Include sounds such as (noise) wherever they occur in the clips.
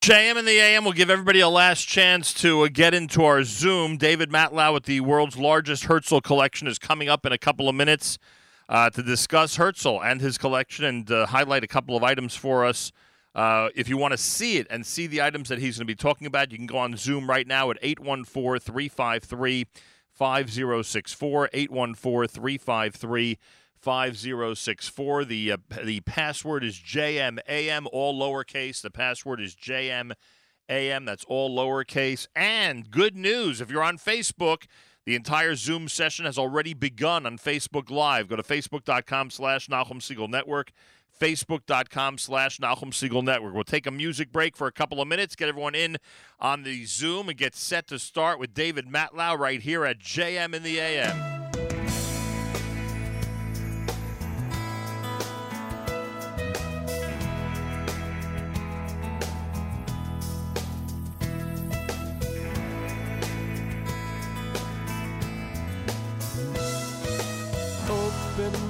JM and the AM will give everybody a last chance to uh, get into our Zoom. David Matlow with the world's largest Herzl collection is coming up in a couple of minutes uh, to discuss Herzl and his collection and uh, highlight a couple of items for us. Uh, if you want to see it and see the items that he's going to be talking about, you can go on Zoom right now at 814 353 5064. 814 353 5064. The uh, the password is JMAM, all lowercase. The password is JMAM. That's all lowercase. And good news if you're on Facebook, the entire Zoom session has already begun on Facebook Live. Go to facebook.com slash Nachum Segal Network. Facebook.com slash Nachum Segal Network. We'll take a music break for a couple of minutes, get everyone in on the Zoom, and get set to start with David Matlow right here at JM in the AM.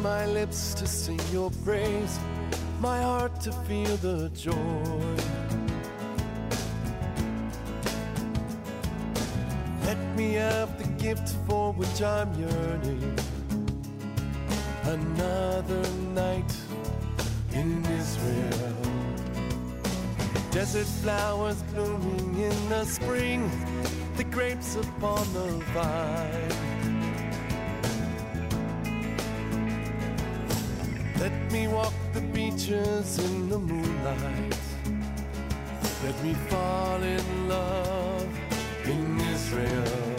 My lips to sing your praise, my heart to feel the joy. Let me have the gift for which I'm yearning. Another night in Israel. Desert flowers blooming in the spring, the grapes upon the vine. Let me walk the beaches in the moonlight. Let me fall in love in Israel.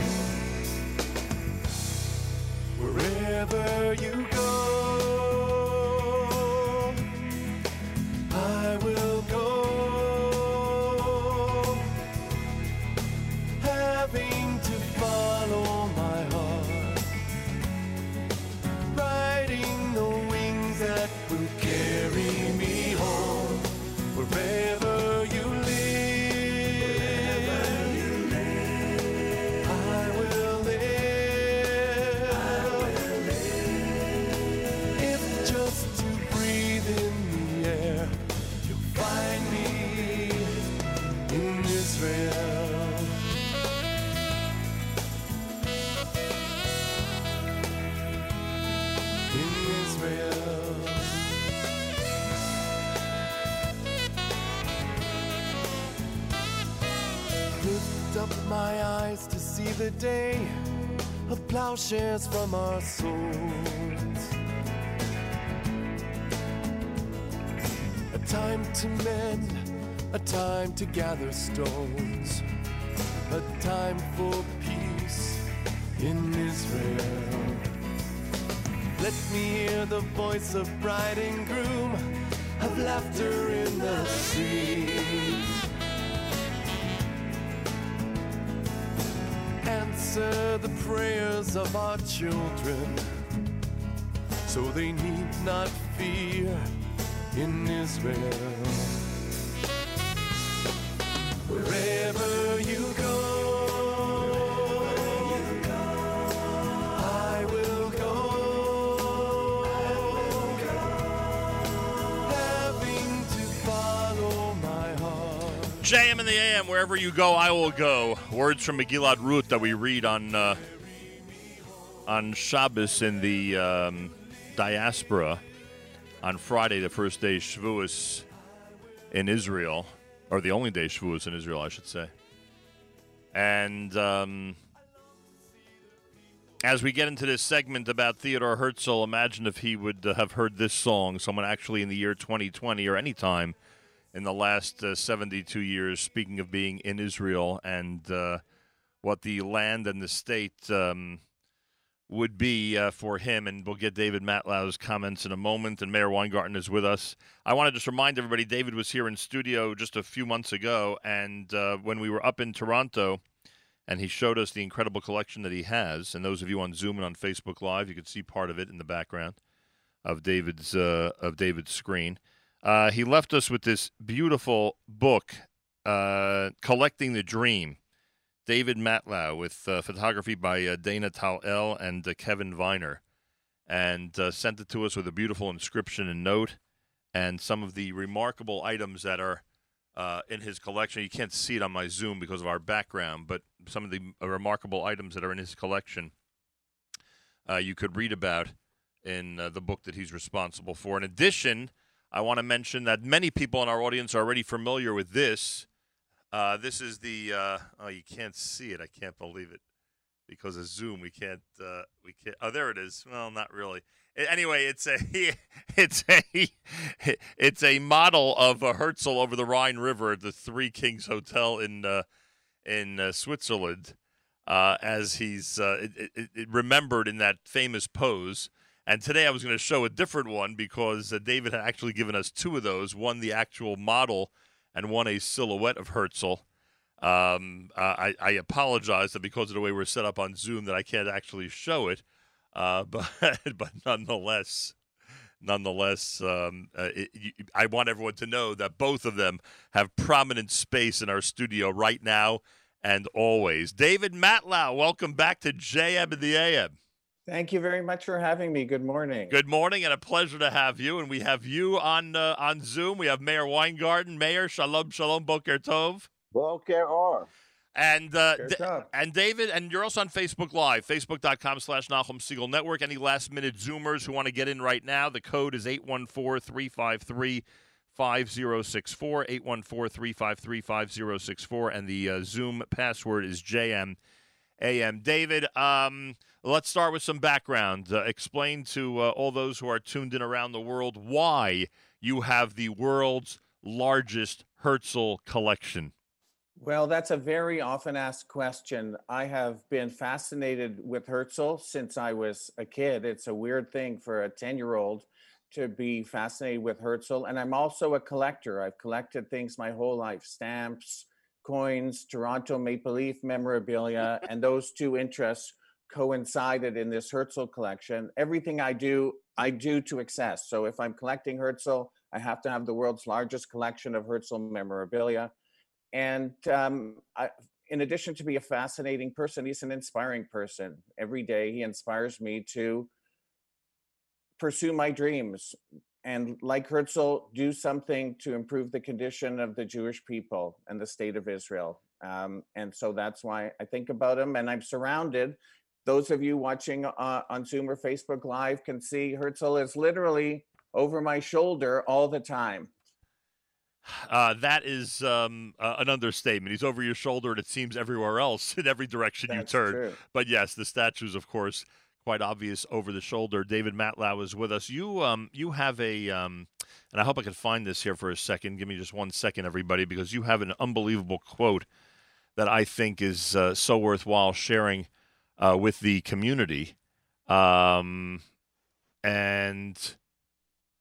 Wherever you go, the day of plowshares from our swords. A time to mend, a time to gather stones, a time for peace in Israel. Let me hear the voice of bride and groom, of laughter in the Answer the prayers of our children, so they need not fear in Israel. In the AM, wherever you go, I will go. Words from Megillat Ruth that we read on uh, on Shabbos in the um, diaspora on Friday, the first day Shavuos in Israel, or the only day Shavuos in Israel, I should say. And um, as we get into this segment about Theodore Herzl, imagine if he would have heard this song, someone actually in the year 2020 or any time in the last uh, 72 years, speaking of being in Israel and uh, what the land and the state um, would be uh, for him. And we'll get David Matlow's comments in a moment. And Meir Weingarten is with us. I want to just remind everybody David was here in studio just a few months ago. And uh, when we were up in Toronto, and he showed us the incredible collection that he has. And those of you on Zoom and on Facebook Live, you could see part of it in the background of David's uh, of David's screen. Uh, he left us with this beautiful book, uh, "Collecting the Dream." David Matlow with uh, photography by uh, Dana Tal-El and uh, Kevin Viner, and uh, sent it to us with a beautiful inscription and note, and some of the remarkable items that are in his collection. You can't see it on my Zoom because of our background, but some of the remarkable items that are in his collection you could read about in the book that he's responsible for. In addition, I want to mention that many people in our audience are already familiar with this. Uh, this is the uh, oh, you can't see it. I can't believe it because of Zoom. We can't. Uh, we can't. Oh, there it is. Well, not really. Anyway, it's a (laughs) it's a (laughs) it's a model of a Herzl over the Rhine River at the Three Kings Hotel in uh, in uh, Switzerland, uh, as he's uh, it, it, it remembered in that famous pose. And today I was going to show a different one because uh, David had actually given us two of those one the actual model and one a silhouette of Herzl. Um, I, I, apologize that because of the way we're set up on Zoom that I can't actually show it, uh, (laughs) but but nonetheless, nonetheless, um, uh, it, you, I want everyone to know that both of them have prominent space in our studio right now and always. David Matlow, welcome back to JM and the AM. Thank you very much for having me. Good morning. Good morning, and a pleasure to have you. And we have you on uh, on Zoom. We have Meir Weingarten. Meir, shalom, shalom, boker tov. Boker or. And uh, D- and David, and you're also on Facebook Live, facebook.com slash Nachum Segal Network. Any last minute Zoomers who want to get in right now, the code is 814 353 5064, 814 353 5064, and the uh, Zoom password is JM. AM. David, um, let's start with some background. Uh, explain to uh, all those who are tuned in around the world why you have the world's largest Herzl collection. Well, that's a very often asked question. I have been fascinated with Herzl since I was a kid. It's a weird thing for a 10 year old to be fascinated with Herzl. And I'm also a collector. I've collected things my whole life stamps, coins, Toronto Maple Leaf memorabilia, (laughs) and those two interests coincided in this Herzl collection. Everything I do, I do to excess. So if I'm collecting Herzl, I have to have the world's largest collection of Herzl memorabilia. And um, I, in addition to be a fascinating person, he's an inspiring person. Every day he inspires me to pursue my dreams, and like Herzl, do something to improve the condition of the Jewish people and the state of Israel. Um, and so that's why I think about him. And I'm surrounded. Those of you watching uh, on Zoom or Facebook Live can see Herzl is literally over my shoulder all the time. Uh, that is um, uh, an understatement. He's over your shoulder, and it seems everywhere else (laughs) in every direction That's you turn. True. But yes, the statues, of course, quite obvious over the shoulder. David Matlow is with us. You um you have a um, and I hope I can find this here for a second. Give me just one second, everybody, because you have an unbelievable quote that I think is uh, so worthwhile sharing uh, with the community. Um, and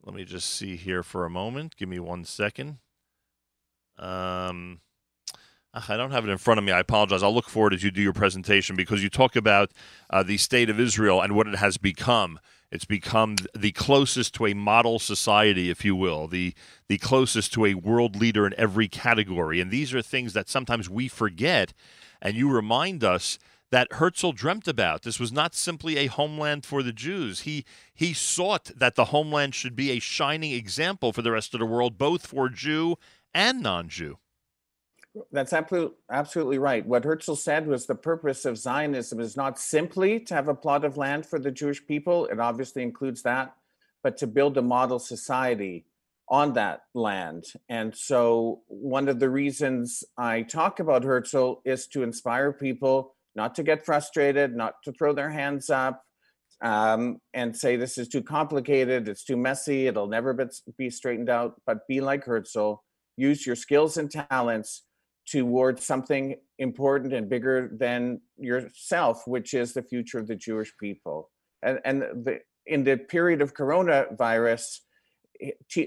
let me just see here for a moment. Give me one second. Um, I don't have it in front of me. I apologize. I'll look forward as you do your presentation because you talk about uh, the state of Israel and what it has become. It's become the closest to a model society, if you will, the the closest to a world leader in every category. And these are things that sometimes we forget, and you remind us that Herzl dreamt about. This was not simply a homeland for the Jews. He he sought that the homeland should be a shining example for the rest of the world, both for Jew and non-Jew. That's absolutely right. What Herzl said was the purpose of Zionism is not simply to have a plot of land for the Jewish people. It obviously includes that, but to build a model society on that land. And so, one of the reasons I talk about Herzl is to inspire people not to get frustrated, not to throw their hands up, um, and say this is too complicated, it's too messy, it'll never be straightened out. But be like Herzl. Use your skills and talents towards something important and bigger than yourself, which is the future of the Jewish people. And, and the, in the period of coronavirus,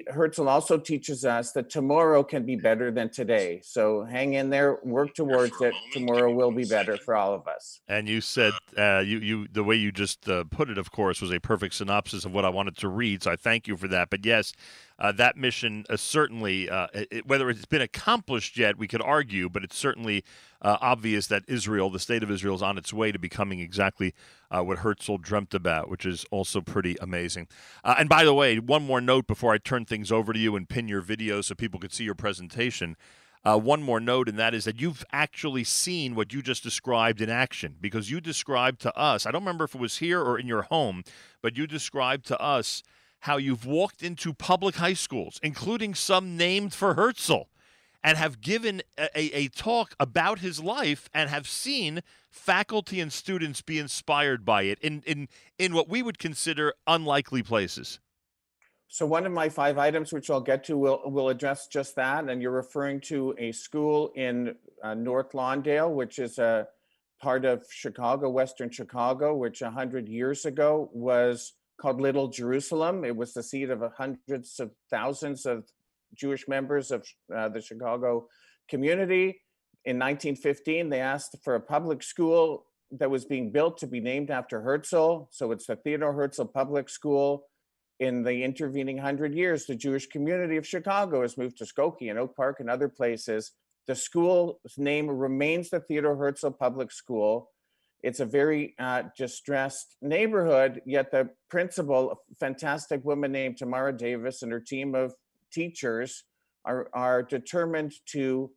Herzl also teaches us that tomorrow can be better than today. So hang in there, work towards it. Tomorrow will be better for all of us. And you said uh, you you the way you just uh, put it, of course, was a perfect synopsis of what I wanted to read. So I thank you for that. But yes, uh, that mission uh, certainly, uh, it, whether it's been accomplished yet, we could argue, but it's certainly uh, obvious that Israel, the state of Israel, is on its way to becoming exactly uh, what Herzl dreamt about, which is also pretty amazing. Uh, and by the way, one more note before I turn things over to you and pin your video so people could see your presentation. one more note, and that is that you've actually seen what you just described in action because you described to us, I don't remember if it was here or in your home, but you described to us how you've walked into public high schools, including some named for Herzl, and have given a, a, talk about his life and have seen faculty and students be inspired by it in, in, in what we would consider unlikely places. So one of my five items, which I'll get to, will will address just that. And you're referring to a school in uh, North Lawndale, which is a part of Chicago, Western Chicago, which hundred years ago was called Little Jerusalem. It was the seat of hundreds of thousands of Jewish members of uh, the Chicago community. In 1915, they asked for a public school that was being built to be named after Herzl. So it's the Theodore Herzl Public School in the intervening hundred years, the Jewish community of Chicago has moved to Skokie and Oak Park and other places. The school's name remains the Theodore Herzl Public School. It's a very uh, distressed neighborhood, yet the principal, a fantastic woman named Tamara Davis, and her team of teachers are, are determined to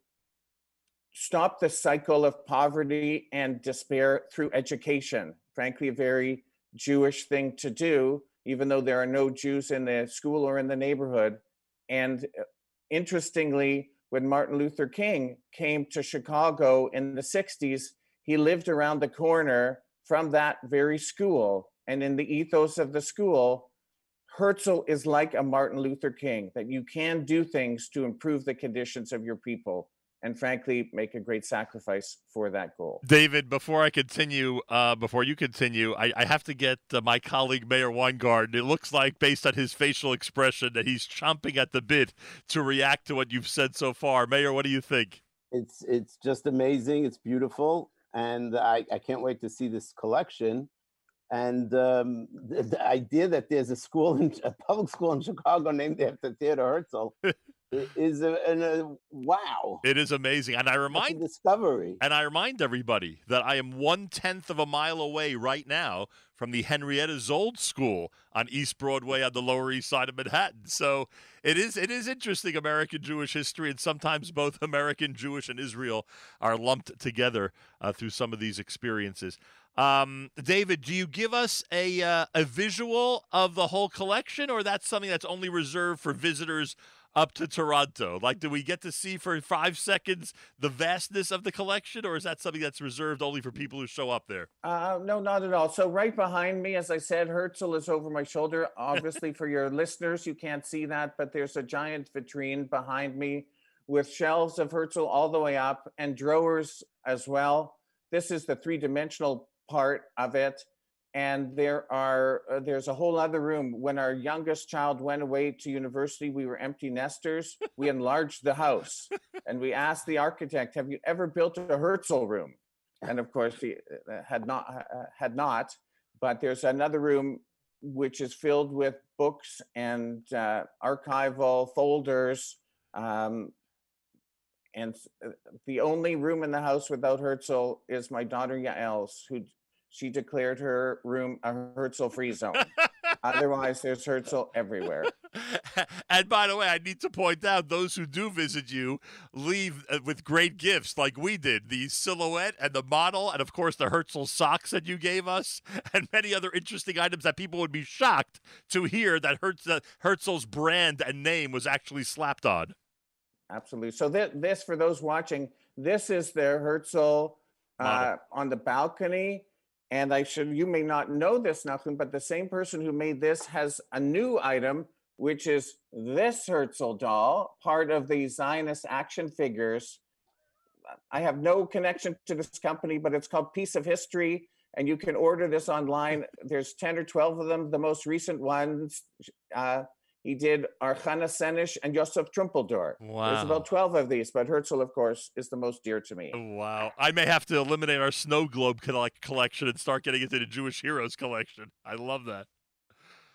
stop the cycle of poverty and despair through education. Frankly, a very Jewish thing to do even though there are no Jews in the school or in the neighborhood. And uh, interestingly, when Martin Luther King came to Chicago in the 60s, he lived around the corner from that very school. And in the ethos of the school, Herzl is like a Martin Luther King, that you can do things to improve the conditions of your people and frankly make a great sacrifice for that goal. David, before I continue, uh, before you continue, I, I have to get uh, my colleague Meir Weingarten. It looks like, based on his facial expression, that he's chomping at the bit to react to what you've said so far. Meir, what do you think? It's it's just amazing. It's beautiful, and I, I can't wait to see this collection. And um, the, the, idea that there's a school, in, a public school in Chicago named after Theodore Herzl is a, a, wow. It is amazing, and I remind discovery. And I remind everybody that I am one tenth of a mile away right now from the Henrietta Szold School on East Broadway on the Lower East Side of Manhattan. So it is it is interesting American Jewish history, and sometimes both American Jewish and Israel are lumped together uh, through some of these experiences. Um, David, do you give us a uh, a visual of the whole collection, or that's something that's only reserved for visitors up to Toronto? Like, do we get to see for five seconds the vastness of the collection, or is that something that's reserved only for people who show up there? Uh, no, not at all. So, right behind me, as I said, Herzl is over my shoulder. (laughs) Obviously, for your listeners, you can't see that, but there's a giant vitrine behind me with shelves of Herzl all the way up and drawers as well. This is the three dimensional part of it and there are uh, there's a whole other room. When our youngest child went away to university we were empty nesters. We enlarged the house and we asked the architect have you ever built a herzl room? And of course he uh, had not uh, had not. But there's another room which is filled with books and uh, archival folders um, and uh, the only room in the house without Herzl is my daughter Yael's, who she declared her room a Herzl free zone. (laughs) Otherwise, there's Herzl everywhere. (laughs) and by the way, I need to point out those who do visit you leave uh, with great gifts, like we did the silhouette and the model, and of course the Herzl socks that you gave us, (laughs) and many other interesting items that people would be shocked to hear that Herzl, Herzl's brand and name was actually slapped on. Absolutely. So, th- this, for those watching, this is the Herzl uh, on the balcony and I should, you may not know this, Nachum, but the same person who made this has a new item, which is this Herzl doll, part of the Zionist action figures. I have no connection to this company, but it's called Piece of History, and you can order this online. There's 10 or 12 of them. The most recent ones uh, he did Chana Senesh and Yosef Trumpeldor. Wow. There's about 12 of these, but Herzl, of course, is the most dear to me. Wow. I may have to eliminate our snow globe collection and start getting into the Jewish Heroes collection. I love that.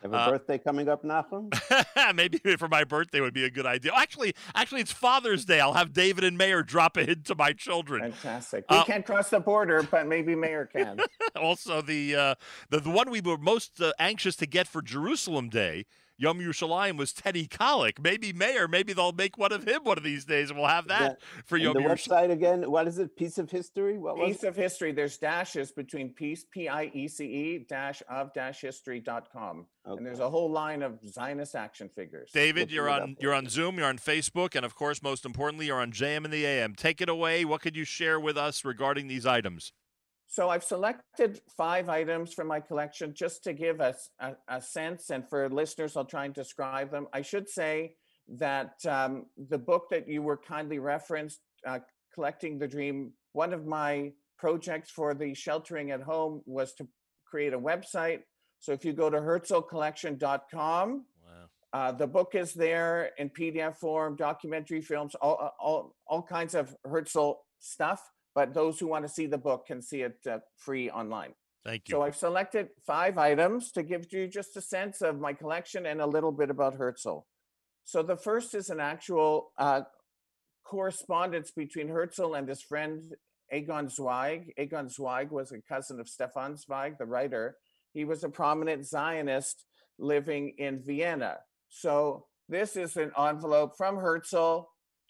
Have a uh, birthday coming up, Nachum? (laughs) Maybe for my birthday would be a good idea. Actually, actually, it's Father's Day. I'll have David and Meir drop a hint to my children. Fantastic. We uh, can't cross the border, but maybe Meir can. (laughs) also, the, uh, the the one we were most uh, anxious to get for Jerusalem Day Yom Yerushalayim was Teddy Kollek. Maybe mayor. Maybe they'll make one of him one of these days, and we'll have that for And Yom the Yerushalayim. website again, what is it? Piece of history? What was Piece it? of history. There's dashes between piece, P I E C E, dash of dash history.com. And there's a whole line of Zionist action figures. David, Looking you're on you're on Zoom, you're on Facebook, and of course, most importantly, you're on JM and the AM. Take it away. What could you share with us regarding these items? So I've selected five items from my collection just to give us a, a sense, and for listeners, I'll try and describe them. I should say that um, the book that you were kindly referenced, uh, Collecting the Dream, one of my projects for the sheltering at home was to create a website. So if you go to herzlcollection.com, Wow. uh, the book is there in PDF form, documentary films, all, all, all kinds of Herzl stuff. But those who want to see the book can see it uh, free online. Thank you. So I've selected five items to give you just a sense of my collection and a little bit about Herzl. So the first is an actual uh, correspondence between Herzl and his friend Egon Zweig. Egon Zweig was a cousin of Stefan Zweig, the writer. He was a prominent Zionist living in Vienna. So this is an envelope from Herzl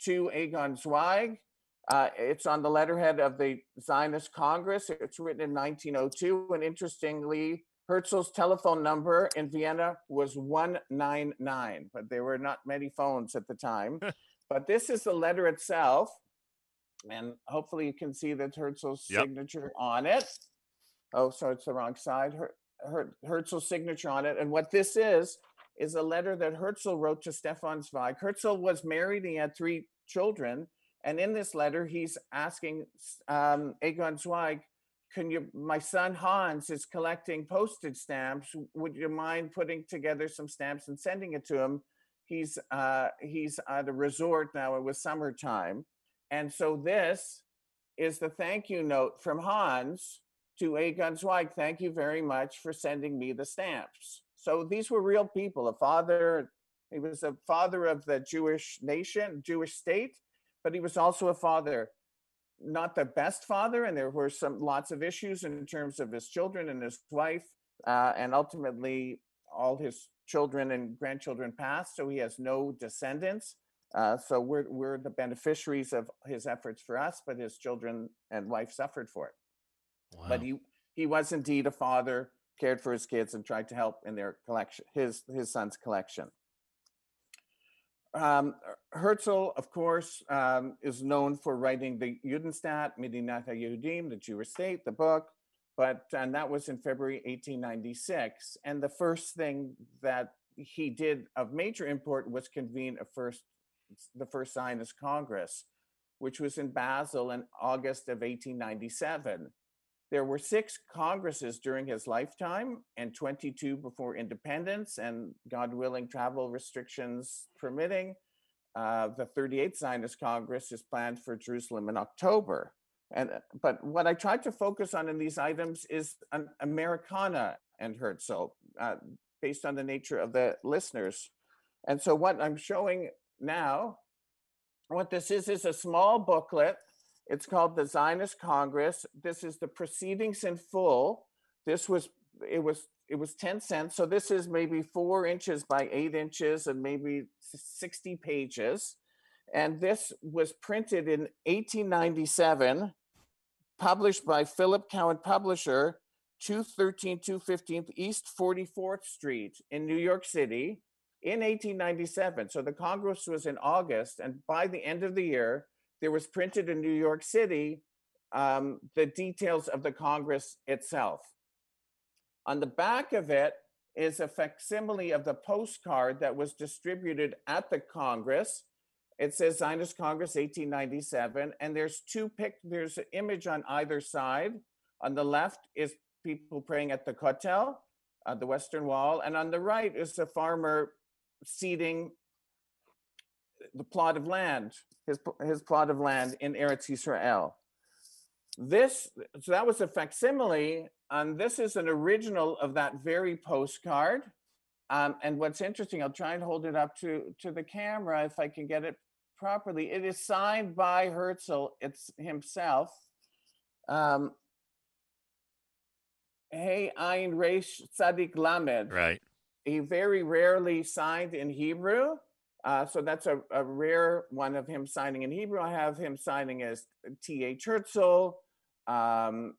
to Egon Zweig. Uh, it's on the letterhead of the Zionist Congress. It's written in 1902. And interestingly, Herzl's telephone number in Vienna was 199, but there were not many phones at the time. (laughs) but this is the letter itself. And hopefully you can see that Herzl's Yep. signature on it. Oh, so it's the wrong side. Her, Her, Herzl's signature on it. And what this is, is a letter that Herzl wrote to Stefan Zweig. Herzl was married, he had three children. And in this letter, he's asking um, Egon Zweig, can you, my son Hans is collecting postage stamps. Would you mind putting together some stamps and sending it to him? He's, uh, he's at a resort now. It was summertime. And so this is the thank you note from Hans to Egon Zweig. Thank you very much for sending me the stamps. So these were real people. A father, he was a father of the Jewish nation, Jewish state, but he was also a father, not the best father, and there were some lots of issues in terms of his children and his wife, uh, and ultimately all his children and grandchildren passed, so he has no descendants. Uh, so we're we're the beneficiaries of his efforts for us, but his children and wife suffered for it. Wow. But he he was indeed a father, cared for his kids, and tried to help in their collection, his his son's collection. Um, Herzl, of course, um, is known for writing the Judenstaat, Medinat Yehudim, the Jewish state, the book, but and that was in February 1896. And the first thing that he did of major import was convene a first, the first Zionist Congress, which was in Basel in August of 1897. There were six congresses during his lifetime and 22 before independence, and God willing, travel restrictions permitting. Uh, the 38th Zionist Congress is planned for Jerusalem in October. And but what I tried to focus on in these items is an Americana and Herzl, uh, based on the nature of the listeners. And so what I'm showing now, what this is is a small booklet it's called the Zionist Congress. This is the proceedings in full. This was it was it was 10 cents. So this is maybe four inches by eight inches and maybe 60 pages. And this was printed in 1897, published by Philip Cowen Publisher, 213 215th East 44th Street in New York City in 1897. So the Congress was in August, and by the end of the year, there was printed in New York City um, the details of the Congress itself. On the back of it is a facsimile of the postcard that was distributed at the Congress. It says Zionist Congress 1897, and there's two pic. There's an image on either side. On the left is people praying at the Kotel, uh, the Western Wall, and on the right is a farmer seeding the plot of land, his his plot of land in Eretz Yisrael. This so that was a facsimile, and this is an original of that very postcard. Um, and what's interesting, I'll try and hold it up to to the camera if I can get it properly. It is signed by Herzl it's himself. Um, hey, Ein Reish Tzadik Lamed. right. he very rarely signed in Hebrew. Uh, so that's a, a, rare one of him signing in Hebrew. I have him signing as T.H. Herzl. Um,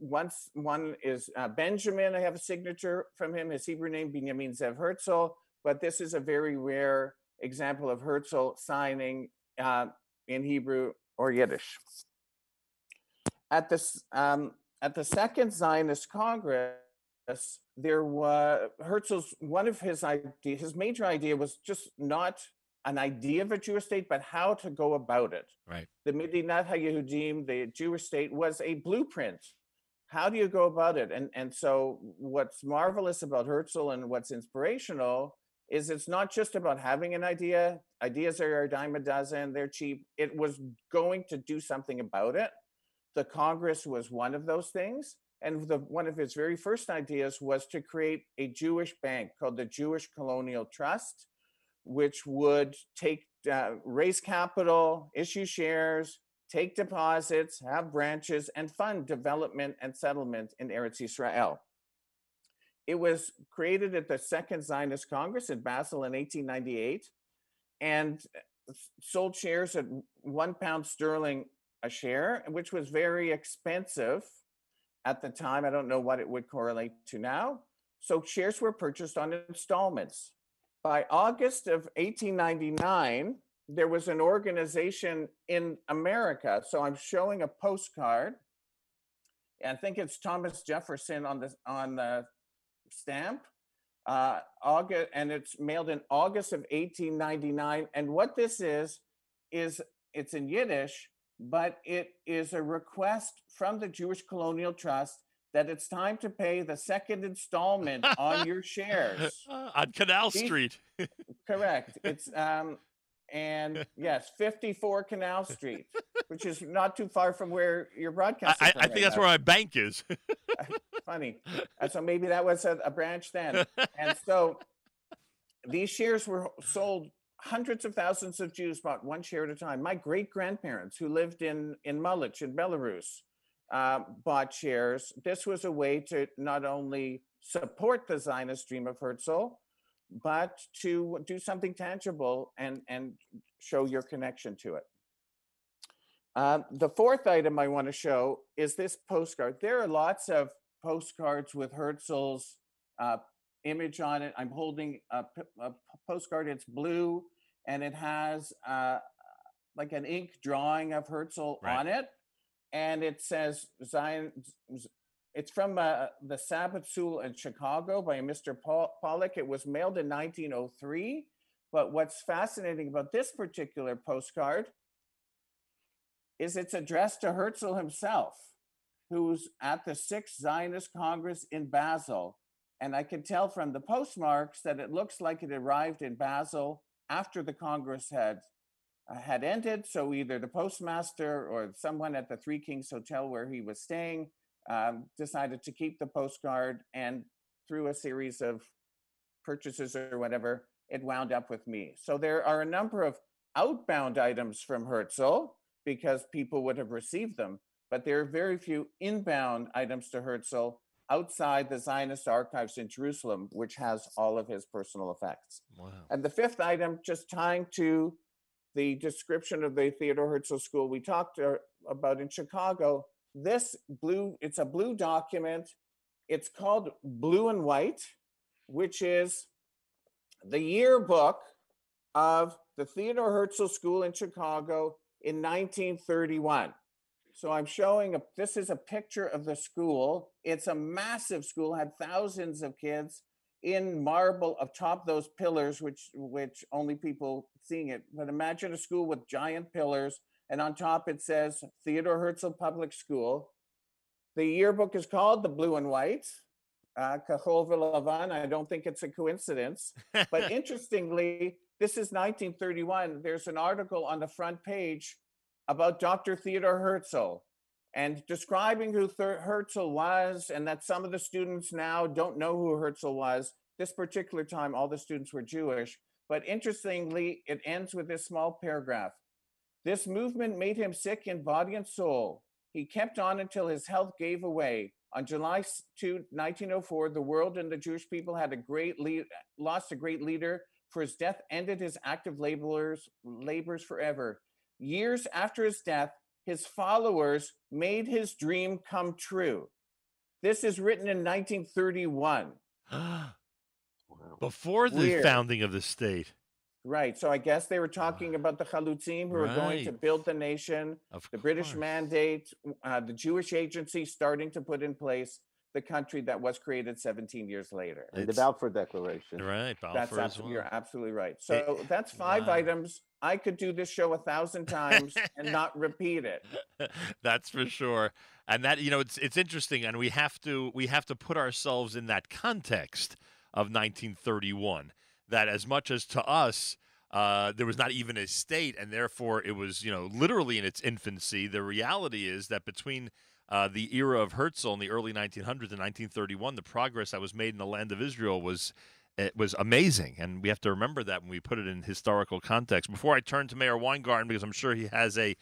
once one is uh, Benjamin, I have a signature from him, his Hebrew name, Benjamin Zev Herzl. But this is a very rare example of Herzl signing uh, in Hebrew or Yiddish. At this, um, at the Second Zionist Congress, there was Herzl's one of his idea, his major idea was just not an idea of a Jewish state, but how to go about it. Right. The Medinat HaYehudim, the Jewish state, was a blueprint. How do you go about it? And and so what's marvelous about Herzl and what's inspirational is it's not just about having an idea. Ideas are a dime a dozen, they're cheap. It was going to do something about it. The Congress was one of those things. And the, one of his very first ideas was to create a Jewish bank called the Jewish Colonial Trust, which would take uh, raise capital, issue shares, take deposits, have branches, and fund development and settlement in Eretz Israel. It was created at the Second Zionist Congress in Basel in 1898 and sold shares at one pound sterling a share, which was very expensive at the time. I don't know what it would correlate to now. So shares were purchased on installments. By August of 1899, there was an organization in America. So I'm showing a postcard. I think it's Thomas Jefferson on the on the stamp. Uh, August, and it's mailed in August of 1899. And what this is is it's in Yiddish, but it is a request from the Jewish Colonial Trust that it's time to pay the second installment on your shares (laughs) on Canal Street. (laughs) Correct. It's um and yes, 54 Canal Street, which is not too far from where you're broadcasting. I, I think that's where my bank is. (laughs) Funny. And so maybe that was a, a branch then. And so these shares were sold hundreds of thousands of Jews bought one share at a time. My great grandparents who lived in, in Malich in Belarus uh, bought shares. This was a way to not only support the Zionist dream of Herzl, but to do something tangible and, and show your connection to it. Uh, the fourth item I want to show is this postcard. There are lots of postcards with Herzl's uh, image on it. I'm holding a, a, postcard. It's blue and it has uh, like an ink drawing of Herzl right. on it, and it says Zion. It's from uh, the Sabbath School in Chicago by Mr. Paul, Pollock. It was mailed in 1903. But what's fascinating about this particular postcard is it's addressed to Herzl himself, who's at the Sixth Zionist Congress in Basel. And I can tell from the postmarks that it looks like it arrived in Basel after the Congress had uh, had ended. So either the postmaster or someone at the Three Kings Hotel where he was staying um, decided to keep the postcard, and through a series of purchases or whatever, it wound up with me. So there are a number of outbound items from Herzl because people would have received them, but there are very few inbound items to Herzl outside the Zionist archives in Jerusalem, which has all of his personal effects. Wow. And the fifth item, just tying to the description of the Theodore Herzl School we talked uh, about in Chicago, this blue, it's a blue document. It's called Blue and White, which is the yearbook of the Theodore Herzl School in Chicago in 1931. So I'm showing a, this is a picture of the school. It's a massive school, had thousands of kids in marble atop those pillars, which which only people seeing it. But imagine a school with giant pillars, and on top it says Theodore Herzl Public School. The yearbook is called the Blue and White. Uh, Lavan. I don't think it's a coincidence. But (laughs) interestingly, this is 1931. There's an article on the front page about Dr. Theodore Herzl and describing who Th- Herzl was, and that some of the students now don't know who Herzl was. This particular time, all the students were Jewish. But interestingly, it ends with this small paragraph. This movement made him sick in body and soul. He kept on until his health gave away. On July 2, 1904, the world and the Jewish people had a great lost a great leader, for his death ended his active laborers, labors forever. Years after his death, his followers made his dream come true. This is written in 1931. (gasps) Before the Weird. founding of the state. Right. So I guess they were talking about the Chalutzim who were going to build the nation, Of the British mandate, uh, the Jewish agency starting to put in place the country that was created 17 years later. And the Balfour Declaration. Right, That's Balfour as absolutely, well. you're absolutely right. So that's five wow. items. I could do this show a thousand times and (laughs) not repeat it. (laughs) That's for sure. And that you know it's it's interesting and we have to we have to put ourselves in that context of 1931 that as much as to us uh, there was not even a state and therefore it was you know literally in its infancy the reality is that between uh, the era of Herzl in the early 1900s and 1931 the progress that was made in the land of Israel was it was amazing and we have to remember that when we put it in historical context before I turn to Meir Weingarten because I'm sure he has a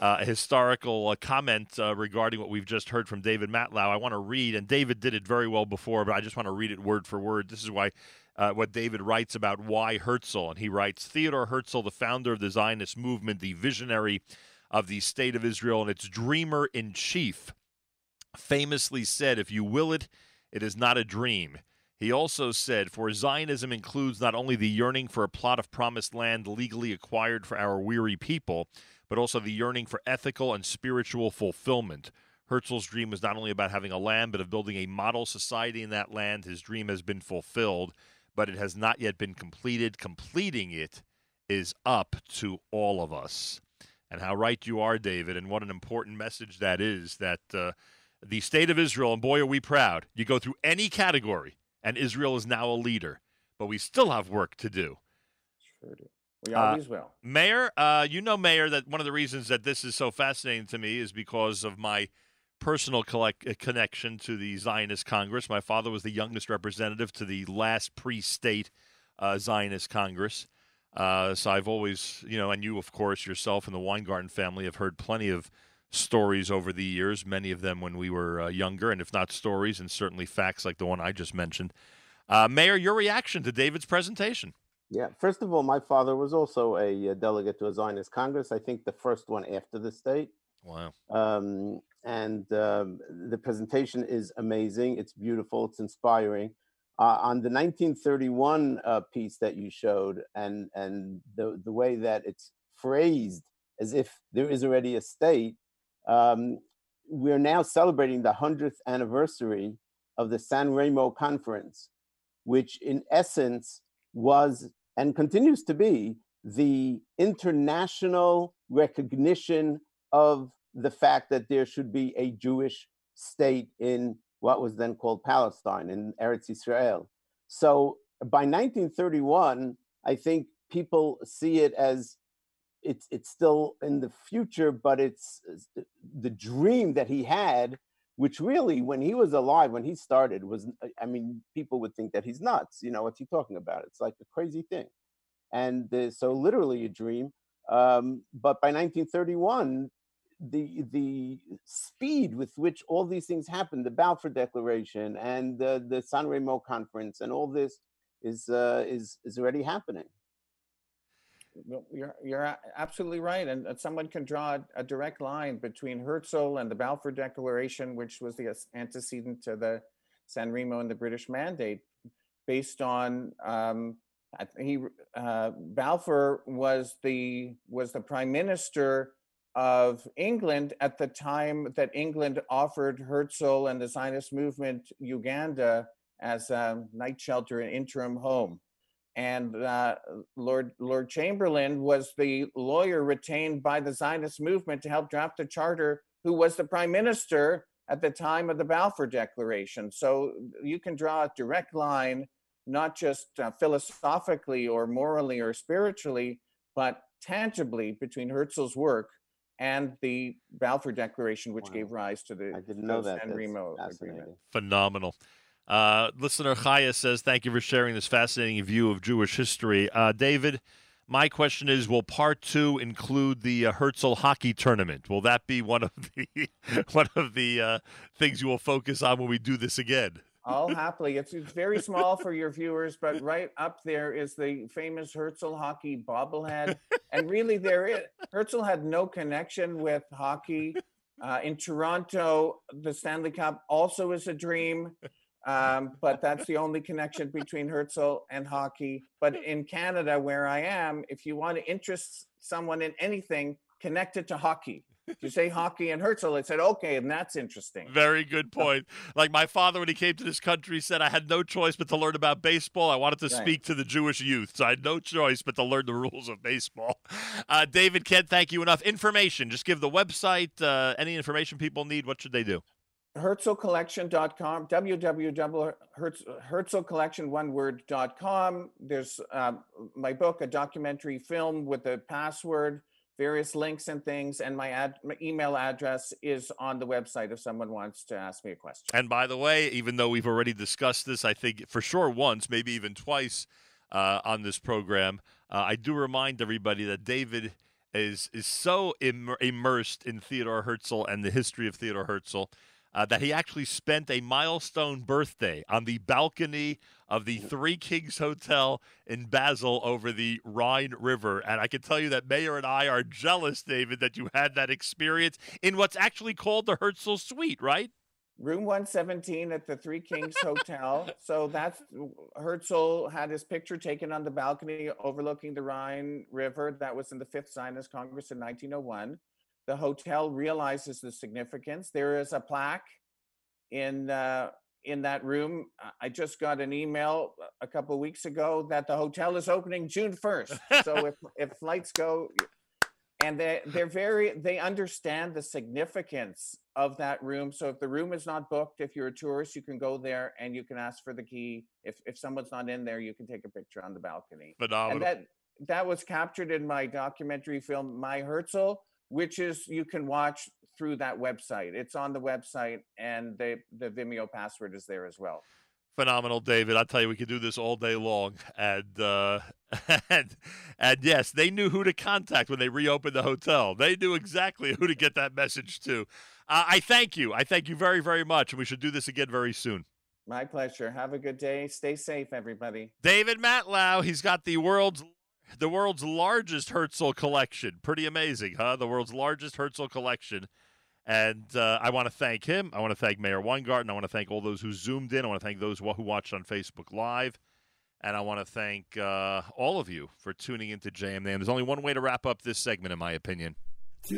uh, a historical uh, comment uh, regarding what we've just heard from David Matlow. I want to read, and David did it very well before, but I just want to read it word for word. This is why uh, what David writes about why Herzl, and he writes Theodore Herzl, the founder of the Zionist movement, the visionary of the state of Israel, and its dreamer in chief, famously said, "If you will it, it is not a dream." He also said, For Zionism includes not only the yearning for a plot of promised land legally acquired for our weary people, but also the yearning for ethical and spiritual fulfillment. Herzl's dream was not only about having a land, but of building a model society in that land. His dream has been fulfilled, but it has not yet been completed. Completing it is up to all of us. And how right you are, David, and what an important message that is that uh, the state of Israel, and boy, are we proud. You go through any category, and Israel is now a leader, but we still have work to do. Sure do. We Uh, always will. Meir, uh, you know, Meir, that one of the reasons that this is so fascinating to me is because of my personal collect- uh, connection to the Zionist Congress. My father was the youngest representative to the last pre-state uh, Zionist Congress. Uh, so I've always, you know, and you, of course, yourself and the Weingarten family have heard plenty of stories over the years, many of them when we were uh, younger, and if not stories, and certainly facts like the one I just mentioned. Uh, Meir, your reaction to David's presentation? Yeah. First of all, my father was also a, uh delegate to a Zionist Congress. I think the first one after the state. Wow. Um, and um, the presentation is amazing. It's beautiful. It's inspiring. Uh, on the 1931 uh, piece that you showed, and and the the way that it's phrased as if there is already a state, um, we're now celebrating the hundredth anniversary of the San Remo Conference, which in essence was and continues to be the international recognition of the fact that there should be a Jewish state in what was then called Palestine in Eretz Israel. So by 1931, I think people see it as it's it's still in the future, but it's the dream that he had, which really, when he was alive, when he started, was I mean, people would think that he's nuts. You know, what's he talking about? It's like a crazy thing, and uh, so literally a dream. Um, but by 1931, the the speed with which all these things happen, the Balfour Declaration and the the San Remo Conference, and all this is uh, is is already happening. You're, you're absolutely right. And uh, someone can draw a, a direct line between Herzl and the Balfour Declaration, which was the antecedent to the San Remo and the British Mandate, based on um, he uh, Balfour was the was the prime minister of England at the time that England offered Herzl and the Zionist movement Uganda as a night shelter and interim home and uh, Lord Lord Chamberlain was the lawyer retained by the Zionist movement to help draft the charter, who was the prime minister at the time of the Balfour Declaration. So you can draw a direct line, not just uh, philosophically or morally or spiritually, but tangibly between Herzl's work and the Balfour Declaration, which Wow. gave rise to the I didn't know that. San Remo agreement. Phenomenal. Uh, listener Chaya says, Thank you for sharing this fascinating view of Jewish history. Uh, David, My question is: Will part two include the uh, Herzl hockey tournament? Will that be one of the (laughs) one of the uh, things you will focus on when we do this again? I'll (laughs) happily. It's, it's very small for your viewers, but right up there is the famous Herzl hockey bobblehead. And really, there is Herzl had no connection with hockey. Uh, in Toronto, the Stanley Cup also is a dream, um, but that's the only connection between Herzl and hockey. But in Canada, where I am, if you want to interest someone in anything connected to hockey, you say hockey and Herzl, it said, okay, and that's interesting. Very good point. Like my father, when he came to this country, said I had no choice but to learn about baseball. I wanted to Right. speak to the Jewish youth, so I had no choice but to learn the rules of baseball. Uh, David, can't thank you enough. Information, just give the website, uh, any information people need. What should they do? HerzlCollection.com, www.herzlcollection.com. There's um, my book, a documentary film with a password, various links and things, and my, ad, my email address is on the website if someone wants to ask me a question. And by the way, even though we've already discussed this, I think for sure once, maybe even twice uh, on this program, uh, I do remind everybody that David is is so Im- immersed in Theodore Herzl and the history of Theodore Herzl. Uh, that he actually spent a milestone birthday on the balcony of the Three Kings Hotel in Basel over the Rhine River. And I can tell you that Meir and I are jealous, David, that you had that experience in what's actually called the Herzl Suite, right? Room 117 at the Three Kings Hotel. (laughs) So that's Herzl had his picture taken on the balcony overlooking the Rhine River. That was in the Fifth Zionist Congress in 1901. The hotel realizes the significance. There is a plaque in uh, in that room. I- just got an email a couple weeks ago that the hotel is opening June 1st. So if (laughs) if flights go, and they they're very they understand the significance of that room. So if the room is not booked, if you're a tourist, you can go there and you can ask for the key. If if someone's not in there, you can take a picture on the balcony. Phenomenal. And that that was captured in my documentary film My Herzl, which is you can watch through that website. It's on the website and the the Vimeo password is there as well. phenomenal, David. I tell you, we could do this all day long. And uh, (laughs) and and yes, they knew who to contact when they reopened the hotel. They knew exactly who to get that message to. Uh, I thank you. I thank you very, very much, and we should do this again very soon. My pleasure. Have a good day. Stay safe, everybody. David Matlow, he's got the world's the world's largest Herzl collection. Pretty amazing, huh? The world's largest Herzl collection. And uh, I want to thank him. I want to thank Meir Weingarten. I want to thank all those who zoomed in. I want to thank those who watched on Facebook Live. And I want to thank uh, all of you for tuning into JMN. There's only one way to wrap up this segment, in my opinion. Show